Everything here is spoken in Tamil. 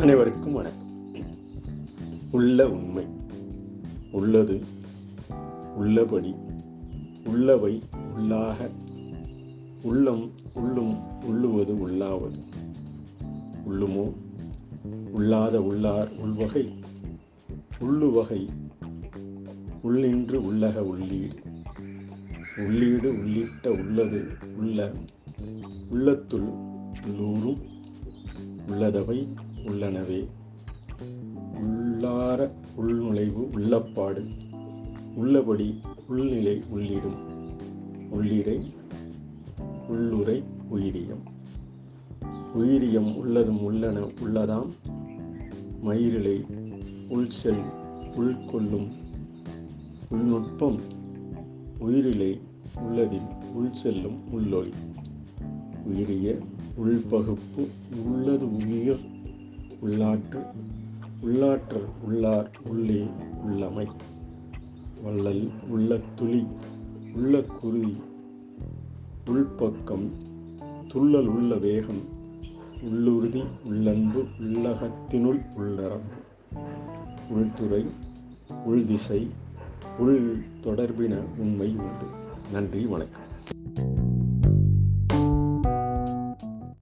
அனைவருக்கும் வணக்கம். உள்ள உண்மை உள்ளது உள்ளபடி உள்ளவை உள்ளாக உள்ளம் உள்ளும் உள்ளுவது உள்ளாவது. உள்ளுமோ உள்ளாத உள்ளார் உள்வகை உள்ளுவகை உள்ளின்று உள்ளக உள்ளீடு. உள்ளீடு உள்ளிட்ட உள்ளது உள்ள உள்ளத்துள் உள்ளூரும் உள்ளதவை உள்ளனவே. உள்ளார உள்நுழைவு உள்ளப்பாடு. உள்ளபடி உள்நிலை உள்ளிடும். உள்ளிரை உள்ளுரை உயிரியம். உயிரியம் உள்ளதும் உள்ளன உள்ளதாம். மயிரிலை உள்செல் உள்கொள்ளும். உள்நுட்பம் உயிரிலை உள்ளதில் உள் செல்லும் உள்ளொளி. உயிரிய உள்பகுப்பு உள்ளது உயிர். உள்ளாற்று உள்ளாற்றல் உள்ளார் உள்ளே உள்ளமை. வள்ளல் உள்ள துளி உள்ள குருதி உள்பக்கம் துள்ளல் உள்ள வேகம். உள்ளுறுதி உள்ளன்பு உள்ளகத்தினுள் உள்ளரம்பு. உள்துறை உள்திசை உள் தொடர்பின உண்மை உண்டு. நன்றி வணக்கம்.